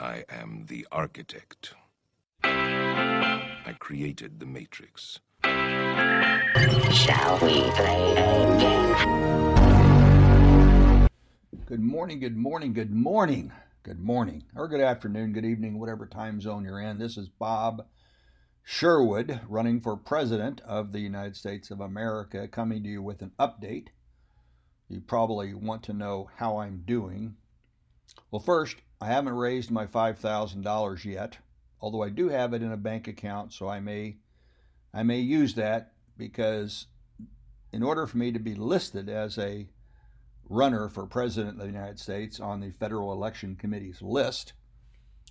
I am the architect. I created the Matrix. Shall we play a game? Good morning, good morning, good morning, good morning, or good afternoon, good evening, whatever time zone you're in. This is Bob Sherwood running for President of the United States of America, coming to you with an update. You probably want to know how I'm doing. Well, first, I haven't raised my $5,000 yet, although I do have it in a bank account, so I may I may use that because in order for me to be listed as a runner for president of the United States on the Federal Election Committee's list,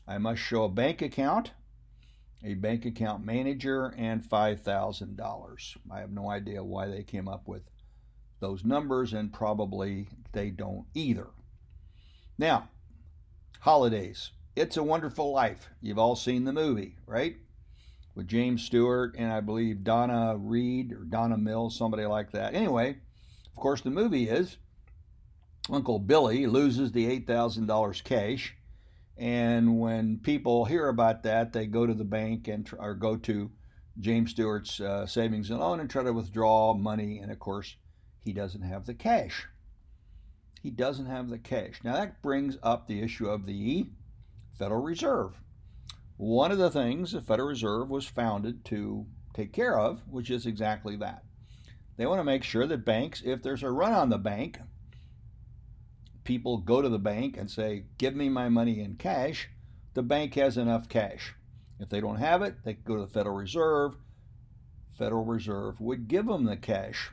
I must show a bank account, a bank account manager, and $5,000. I have no idea why they came up with those numbers, and probably they don't either. Now, holidays. It's a Wonderful Life. You've all seen the movie, right? With James Stewart and I believe Donna Reed or Donna Mills, somebody like that. Anyway, of course, the movie is Uncle Billy loses the $8,000 cash. And when people hear about that, they go to the bank and or go to James Stewart's uh, savings and loan and try to withdraw money. And of course, he doesn't have the cash. He doesn't have the cash. Now that brings up the issue of the Federal Reserve. One of the things the Federal Reserve was founded to take care of, which is exactly that. They want to make sure that banks, if there's a run on the bank, people go to the bank and say, Give me my money in cash. The bank has enough cash. If they don't have it, they go to the Federal Reserve. Federal Reserve would give them the cash.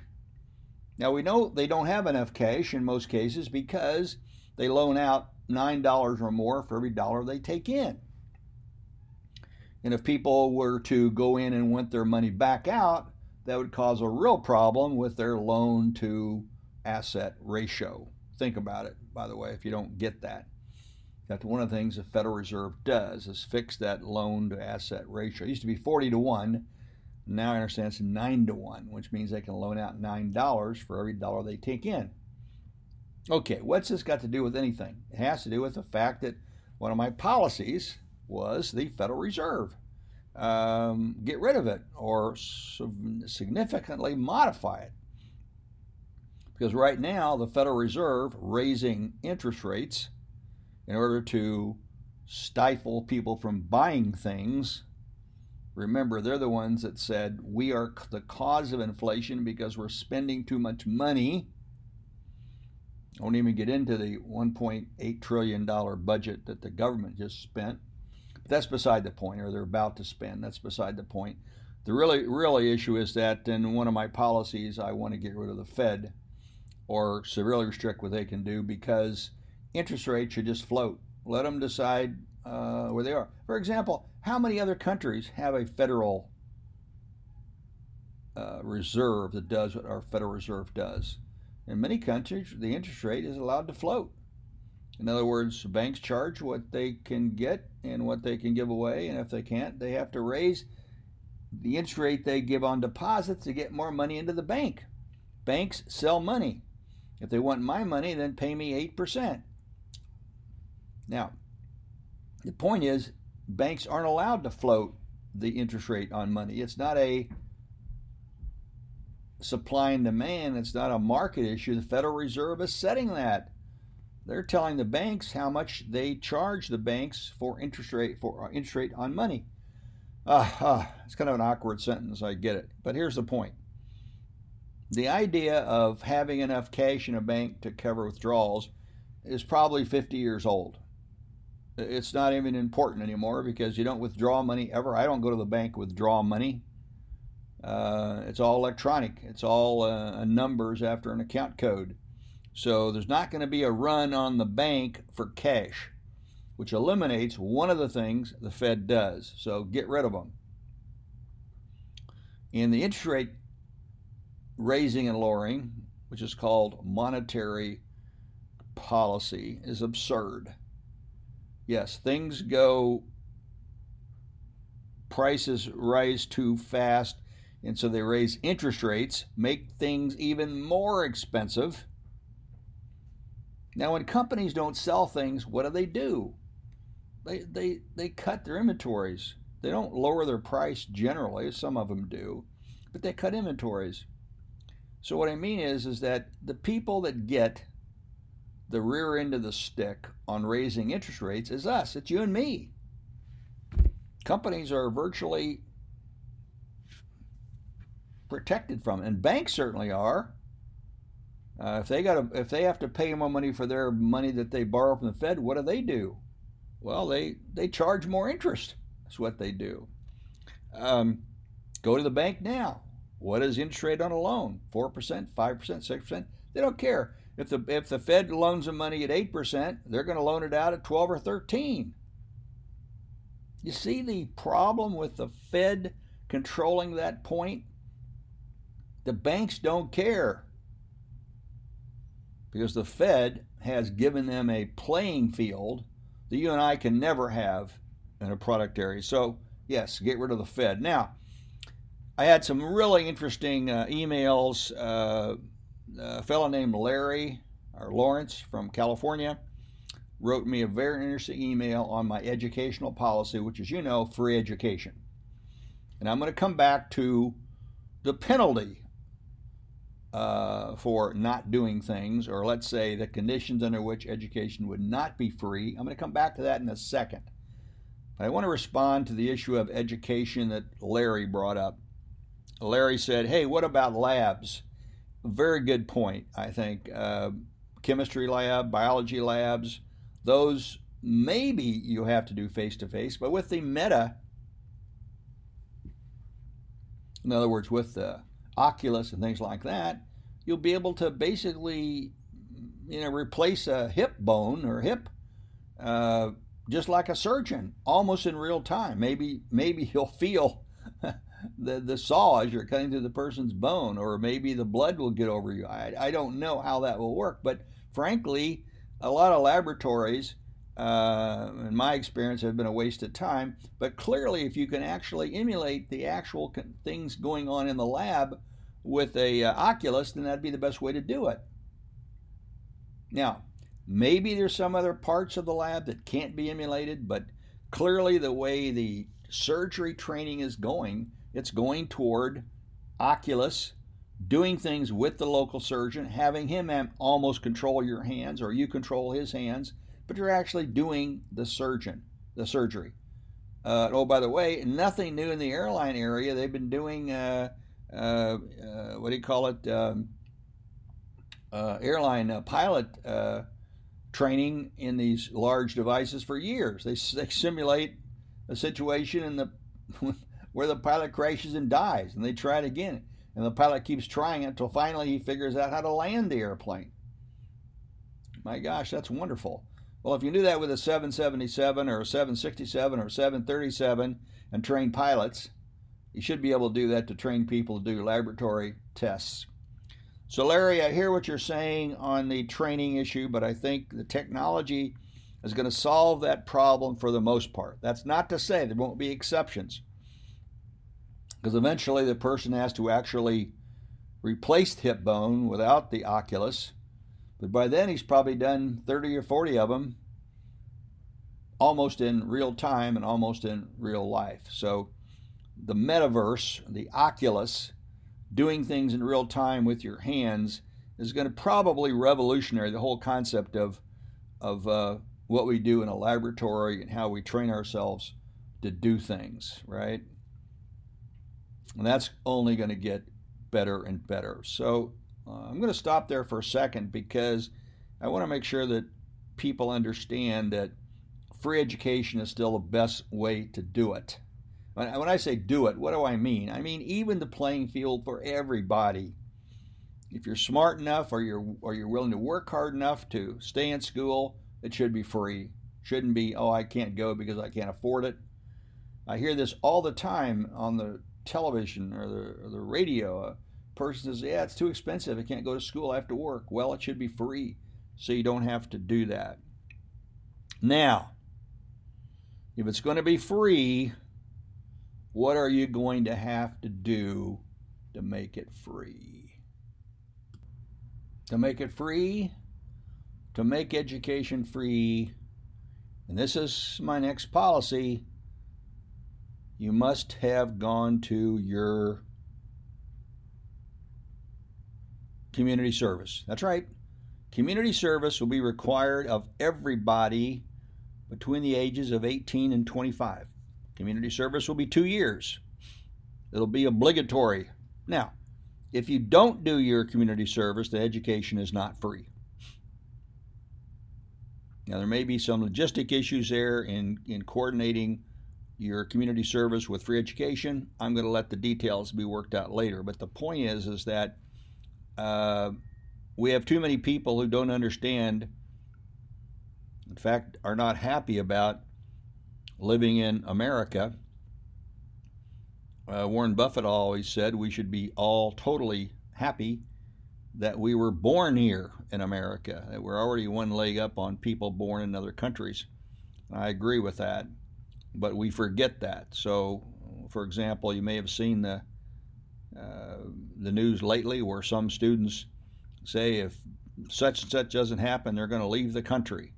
Now we know they don't have enough cash in most cases because they loan out $9 or more for every dollar they take in. And if people were to go in and want their money back out, that would cause a real problem with their loan to asset ratio. Think about it, by the way, if you don't get that. That's one of the things the Federal Reserve does is fix that loan to asset ratio. It used to be 40 to 1. Now I understand it's 9 to 1, which means they can loan out $9 for every dollar they take in. Okay, what's this got to do with anything? It has to do with the fact that one of my policies was the Federal Reserve. Um, get rid of it or significantly modify it. Because right now, the Federal Reserve raising interest rates in order to stifle people from buying things. Remember, they're the ones that said we are the cause of inflation because we're spending too much money I won't even get into the $1.8 trillion budget that the government just spent. But that's beside the point, or they're about to spend. That's beside the point. The really, really issue is that in one of my policies, I want to get rid of the Fed or severely restrict what they can do because interest rates should just float. Let them decide uh, where they are. For example, how many other countries have a federal uh, reserve that does what our Federal Reserve does? In many countries, the interest rate is allowed to float. In other words, banks charge what they can get and what they can give away, and if they can't, they have to raise the interest rate they give on deposits to get more money into the bank. Banks sell money. If they want my money, then pay me 8%. Now, the point is, banks aren't allowed to float the interest rate on money. It's not a supply and demand. It's not a market issue. The Federal Reserve is setting that. They're telling the banks how much they charge the banks for interest rate for uh, interest rate on money. Uh, uh, it's kind of an awkward sentence. I get it, but here's the point. The idea of having enough cash in a bank to cover withdrawals is probably 50 years old. It's not even important anymore because you don't withdraw money ever. I don't go to the bank withdraw money. Uh, it's all electronic. It's all uh, numbers after an account code. So there's not going to be a run on the bank for cash, which eliminates one of the things the Fed does. So get rid of them. In the interest rate raising and lowering, which is called monetary policy, is absurd. Yes, things go, prices rise too fast and so they raise interest rates, make things even more expensive. Now, when companies don't sell things, what do they do? they, they, they cut their inventories. They don't lower their price generally, some of them do, but they cut inventories. So what I mean is is that the people that get the rear end of the stick on raising interest rates is us. It's you and me. Companies are virtually protected from it, and banks certainly are. Uh, if they got if they have to pay more money for their money that they borrow from the Fed, what do they do? Well, they they charge more interest. That's what they do. Um, go to the bank now. What is interest rate on a loan? Four percent, five percent, six percent. They don't care. If the if the Fed loans them money at eight percent, they're going to loan it out at twelve or thirteen. You see the problem with the Fed controlling that point? The banks don't care because the Fed has given them a playing field that you and I can never have in a product area. So, yes, get rid of the Fed. Now, I had some really interesting uh, emails. Uh, a fellow named Larry or Lawrence from California wrote me a very interesting email on my educational policy, which is, you know, free education. And I'm going to come back to the penalty uh, for not doing things, or let's say the conditions under which education would not be free. I'm going to come back to that in a second. But I want to respond to the issue of education that Larry brought up. Larry said, Hey, what about labs? Very good point, I think. Uh, chemistry lab, biology labs, those maybe you have to do face to face, but with the meta, in other words, with the Oculus and things like that, you'll be able to basically, you know, replace a hip bone or hip, uh, just like a surgeon, almost in real time. Maybe maybe you'll feel the the saw as you're cutting through the person's bone, or maybe the blood will get over you. I I don't know how that will work, but frankly, a lot of laboratories. Uh, in my experience, have been a waste of time. But clearly, if you can actually emulate the actual things going on in the lab with a uh, Oculus, then that'd be the best way to do it. Now, maybe there's some other parts of the lab that can't be emulated, but clearly the way the surgery training is going, it's going toward Oculus, doing things with the local surgeon, having him almost control your hands or you control his hands, but you're actually doing the surgeon, the surgery. Uh, oh, by the way, nothing new in the airline area. They've been doing uh, uh, uh, what do you call it? Um, uh, airline pilot training in these large devices for years. They, they simulate a situation in the where the pilot crashes and dies, and they try it again, and the pilot keeps trying it until finally he figures out how to land the airplane. My gosh, that's wonderful. Well, if you do that with a 777 or a 767 or 737 and train pilots, you should be able to do that to train people to do laboratory tests. So, Larry, I hear what you're saying on the training issue, but I think the technology is going to solve that problem for the most part. That's not to say there won't be exceptions, because eventually the person has to actually replace the hip bone without the oculus. But by then he's probably done 30 or 40 of them almost in real time and almost in real life. So the metaverse, the Oculus, doing things in real time with your hands is going to probably revolutionary the whole concept of of uh, what we do in a laboratory and how we train ourselves to do things, right? And that's only going to get better and better. So uh, I'm going to stop there for a second because I want to make sure that people understand that free education is still the best way to do it. When I say do it, what do I mean? I mean even the playing field for everybody. If you're smart enough or you're or you're willing to work hard enough to stay in school, it should be free. Shouldn't be, oh, I can't go because I can't afford it. I hear this all the time on the television or the, or the radio. A person says, yeah, it's too expensive. I can't go to school. I have to work. Well, it should be free so you don't have to do that. Now, if it's going to be free, what are you going to have to do to make it free? To make it free, to make education free, and this is my next policy, you must have gone to your community service. That's right. Community service will be required of everybody between the ages of 18 and 25. Community service will be two years. It'll be obligatory. Now, if you don't do your community service, the education is not free. Now, there may be some logistic issues there in, in coordinating your community service with free education. I'm going to let the details be worked out later. But the point is, is that uh, we have too many people who don't understand, in fact, are not happy about living in America. Uh, Warren Buffett always said we should be all totally happy that we were born here in America, that we're already one leg up on people born in other countries. I agree with that, but we forget that. So, for example, you may have seen the uh, the news lately where some students say if such and such doesn't happen, they're going to leave the country.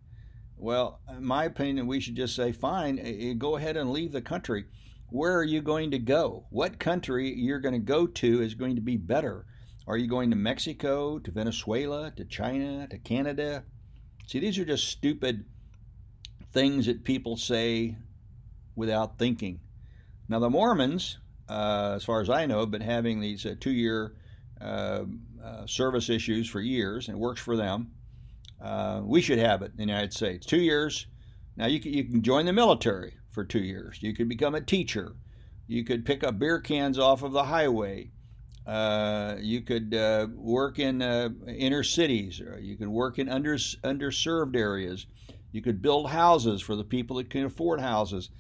Well, in my opinion, we should just say, fine, eh, eh, go ahead and leave the country. Where are you going to go? What country you're going to go to is going to be better? Are you going to Mexico, to Venezuela, to China, to Canada? See, these are just stupid things that people say without thinking. Now, the Mormons, uh, as far as I know, have been having these uh, two year uh, uh, service issues for years, and it works for them. Uh, we should have it in the United States. Two years. Now, you can, you can join the military for two years. You could become a teacher. You could pick up beer cans off of the highway. Uh, you could work in inner cities. you could work in under, underserved areas. You could build houses for the people that can afford houses.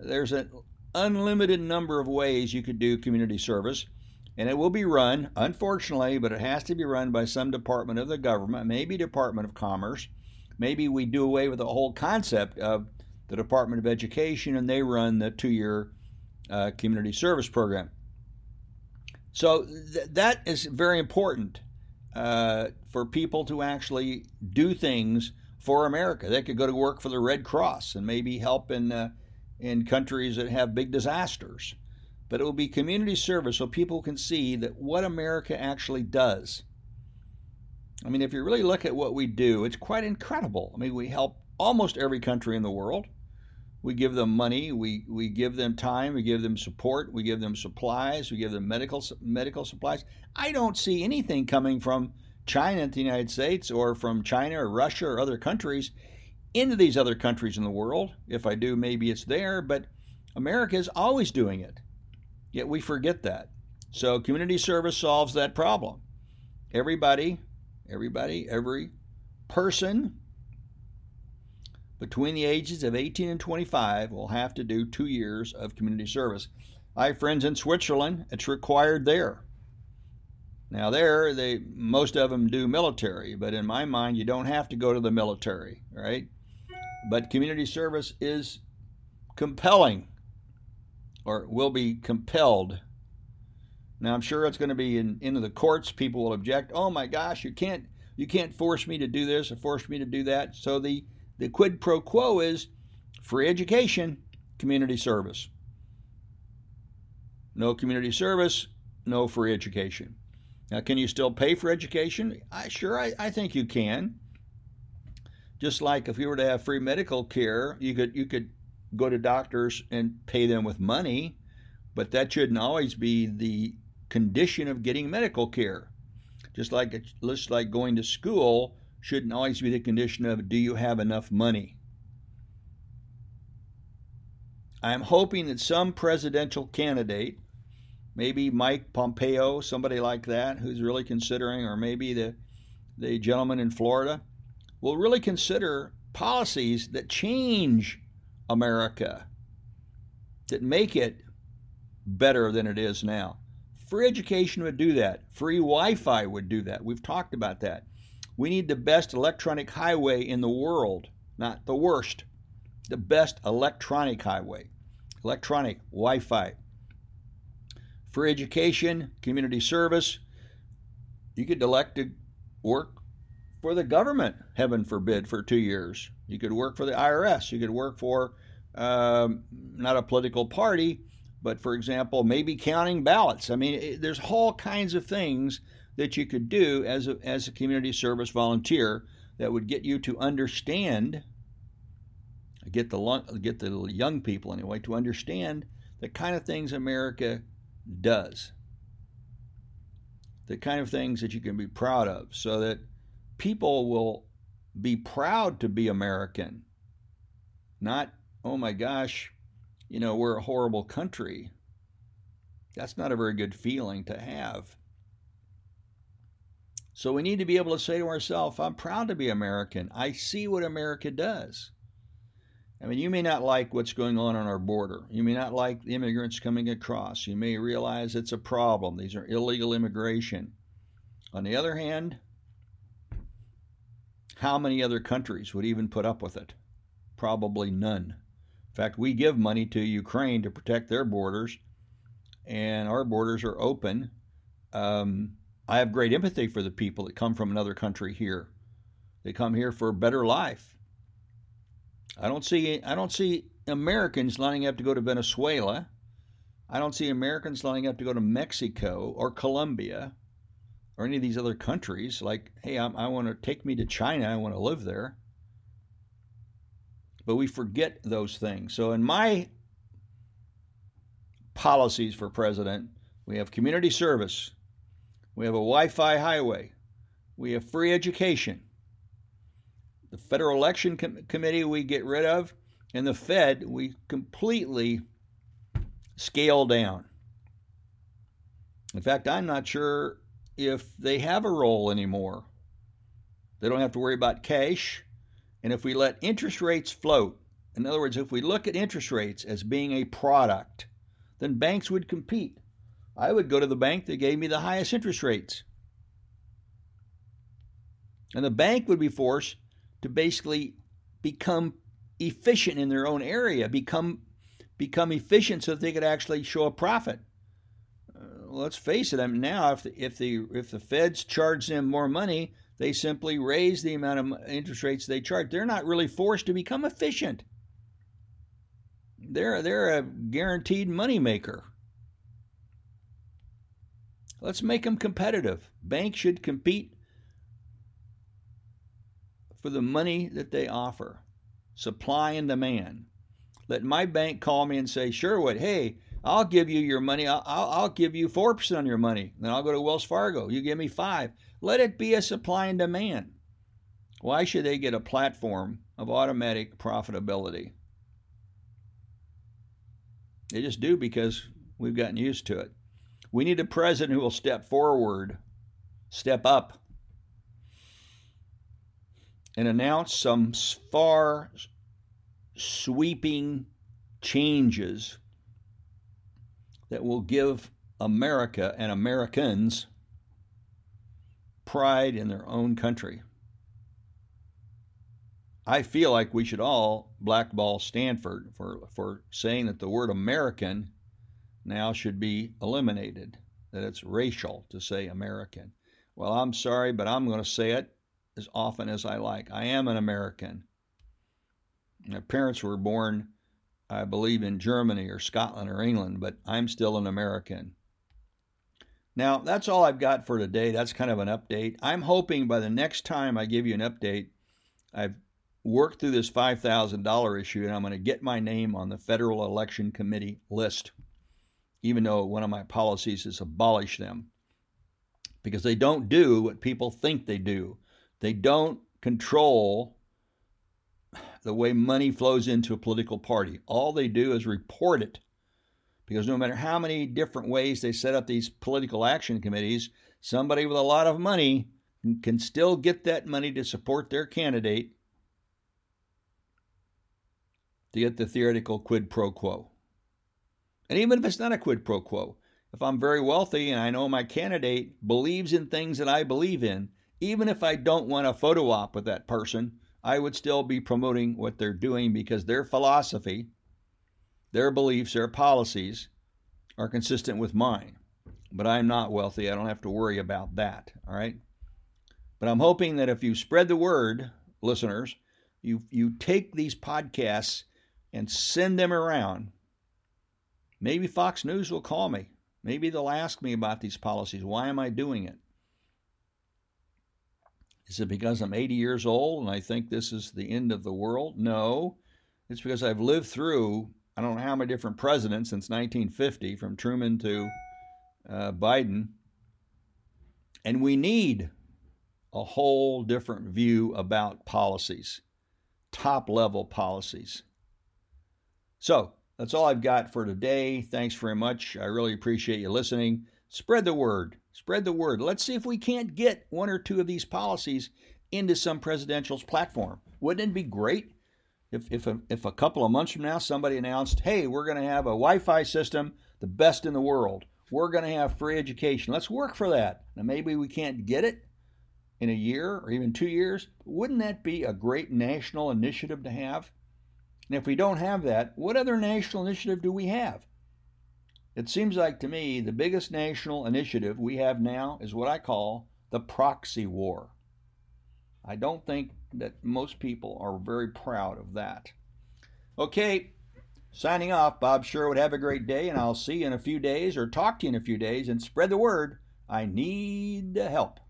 There's an unlimited number of ways you could do community service, and it will be run, unfortunately, but it has to be run by some department of the government, maybe Department of Commerce. Maybe we do away with the whole concept of the Department of Education and they run the two year uh, community service program. So th- that is very important uh, for people to actually do things for America. They could go to work for the Red Cross and maybe help in. Uh, in countries that have big disasters. But it will be community service so people can see that what America actually does. I mean, if you really look at what we do, it's quite incredible. I mean, we help almost every country in the world. We give them money, we, we give them time, we give them support, we give them supplies, we give them medical medical supplies. I don't see anything coming from China to the United States or from China or Russia or other countries into these other countries in the world. If I do, maybe it's there, but America is always doing it. Yet we forget that. So community service solves that problem. Everybody, everybody, every person between the ages of 18 and 25 will have to do two years of community service. I have friends in Switzerland, it's required there. Now there, they most of them do military, but in my mind, you don't have to go to the military, right? But community service is compelling or will be compelled. Now I'm sure it's going to be in, into the courts. People will object. Oh my gosh, you can't you can't force me to do this or force me to do that. So the the quid pro quo is free education, community service. No community service, no free education. Now, can you still pay for education? I sure I, I think you can. Just like if you were to have free medical care, you could you could go to doctors and pay them with money, but that shouldn't always be the condition of getting medical care. Just like just like going to school shouldn't always be the condition of do you have enough money. I'm hoping that some presidential candidate, maybe Mike Pompeo, somebody like that, who's really considering, or maybe the the gentleman in Florida, will really consider policies that change America, that make it better than it is now. Free education would do that. Free Wi Fi would do that. We've talked about that. We need the best electronic highway in the world, not the worst. The best electronic highway, electronic Wi Fi. Free education, community service. You could elect to work for the government, heaven forbid, for two years. You could work for the IRS. You could work for um, not a political party, but for example, maybe counting ballots. I mean, it, there's all kinds of things that you could do as a, as a community service volunteer that would get you to understand, get the get the young people anyway to understand the kind of things America does, the kind of things that you can be proud of, so that people will be proud to be American, not, oh my gosh, you know, we're a horrible country. That's not a very good feeling to have. So we need to be able to say to ourselves, I'm proud to be American. I see what America does. I mean, you may not like what's going on on our border. You may not like the immigrants coming across. You may realize it's a problem. These are illegal immigration. On the other hand, how many other countries would even put up with it? Probably none. In fact, we give money to Ukraine to protect their borders, and our borders are open. Um, I have great empathy for the people that come from another country here. They come here for a better life. I don't see I don't see Americans lining up to go to Venezuela. I don't see Americans lining up to go to Mexico or Colombia or any of these other countries. Like, hey, I, I want to take me to China. I want to live there. But we forget those things. So, in my policies for president, we have community service, we have a Wi Fi highway, we have free education, the Federal Election Com- Committee we get rid of, and the Fed we completely scale down. In fact, I'm not sure if they have a role anymore. They don't have to worry about cash. And if we let interest rates float, in other words, if we look at interest rates as being a product, then banks would compete. I would go to the bank that gave me the highest interest rates. And the bank would be forced to basically become efficient in their own area, become become efficient so that they could actually show a profit. Let's face it. I mean, now if the, if the if the Feds charge them more money, they simply raise the amount of interest rates they charge. They're not really forced to become efficient. They're they're a guaranteed moneymaker. Let's make them competitive. Banks should compete for the money that they offer, supply and demand. Let my bank call me and say, Sherwood, hey, I'll give you your money. I'll, I'll, I'll give you 4% on your money. Then I'll go to Wells Fargo. You give me 5 Let it be a supply and demand. Why should they get a platform of automatic profitability? They just do because we've gotten used to it. We need a president who will step forward, step up, and announce some far sweeping changes that will give America and Americans pride in their own country. I feel like we should all blackball Stanford for, for saying that the word American now should be eliminated, that it's racial to say American. Well, I'm sorry, but I'm going to say it as often as I like. I am an American. My parents were born, I believe, in Germany or Scotland or England, but I'm still an American. Now, that's all I've got for today. That's kind of an update. I'm hoping by the next time I give you an update, I've worked through this $5,000 issue and I'm going to get my name on the Federal Election Committee list, even though one of my policies is abolish them because they don't do what people think they do. They don't control the way money flows into a political party. All they do is report it. Because no matter how many different ways they set up these political action committees, somebody with a lot of money can still get that money to support their candidate to get the theoretical quid pro quo. And even if it's not a quid pro quo, if I'm very wealthy and I know my candidate believes in things that I believe in, even if I don't want a photo op with that person, I would still be promoting what they're doing because their philosophy, their beliefs, their policies are consistent with mine. But I'm not wealthy. I don't have to worry about that. All right. But I'm hoping that if you spread the word, listeners, you you take these podcasts and send them around. Maybe Fox News will call me. Maybe they'll ask me about these policies. Why am I doing it? Is it because I'm 80 years old and I think this is the end of the world? No. It's because I've lived through, I don't know how many different presidents since 1950, from Truman to uh, Biden. And we need a whole different view about policies, top level policies. So that's all I've got for today. Thanks very much. I really appreciate you listening. Spread the word. Spread the word. Let's see if we can't get one or two of these policies into some presidential's platform. Wouldn't it be great if, if, a, if a couple of months from now somebody announced, hey, we're going to have a Wi Fi system, the best in the world. We're going to have free education. Let's work for that. Now, maybe we can't get it in a year or even two years. Wouldn't that be a great national initiative to have? And if we don't have that, what other national initiative do we have? It seems like to me the biggest national initiative we have now is what I call the proxy war. I don't think that most people are very proud of that. Okay, signing off, Bob Sherwood. Have a great day, and I'll see you in a few days or talk to you in a few days and spread the word. I need help.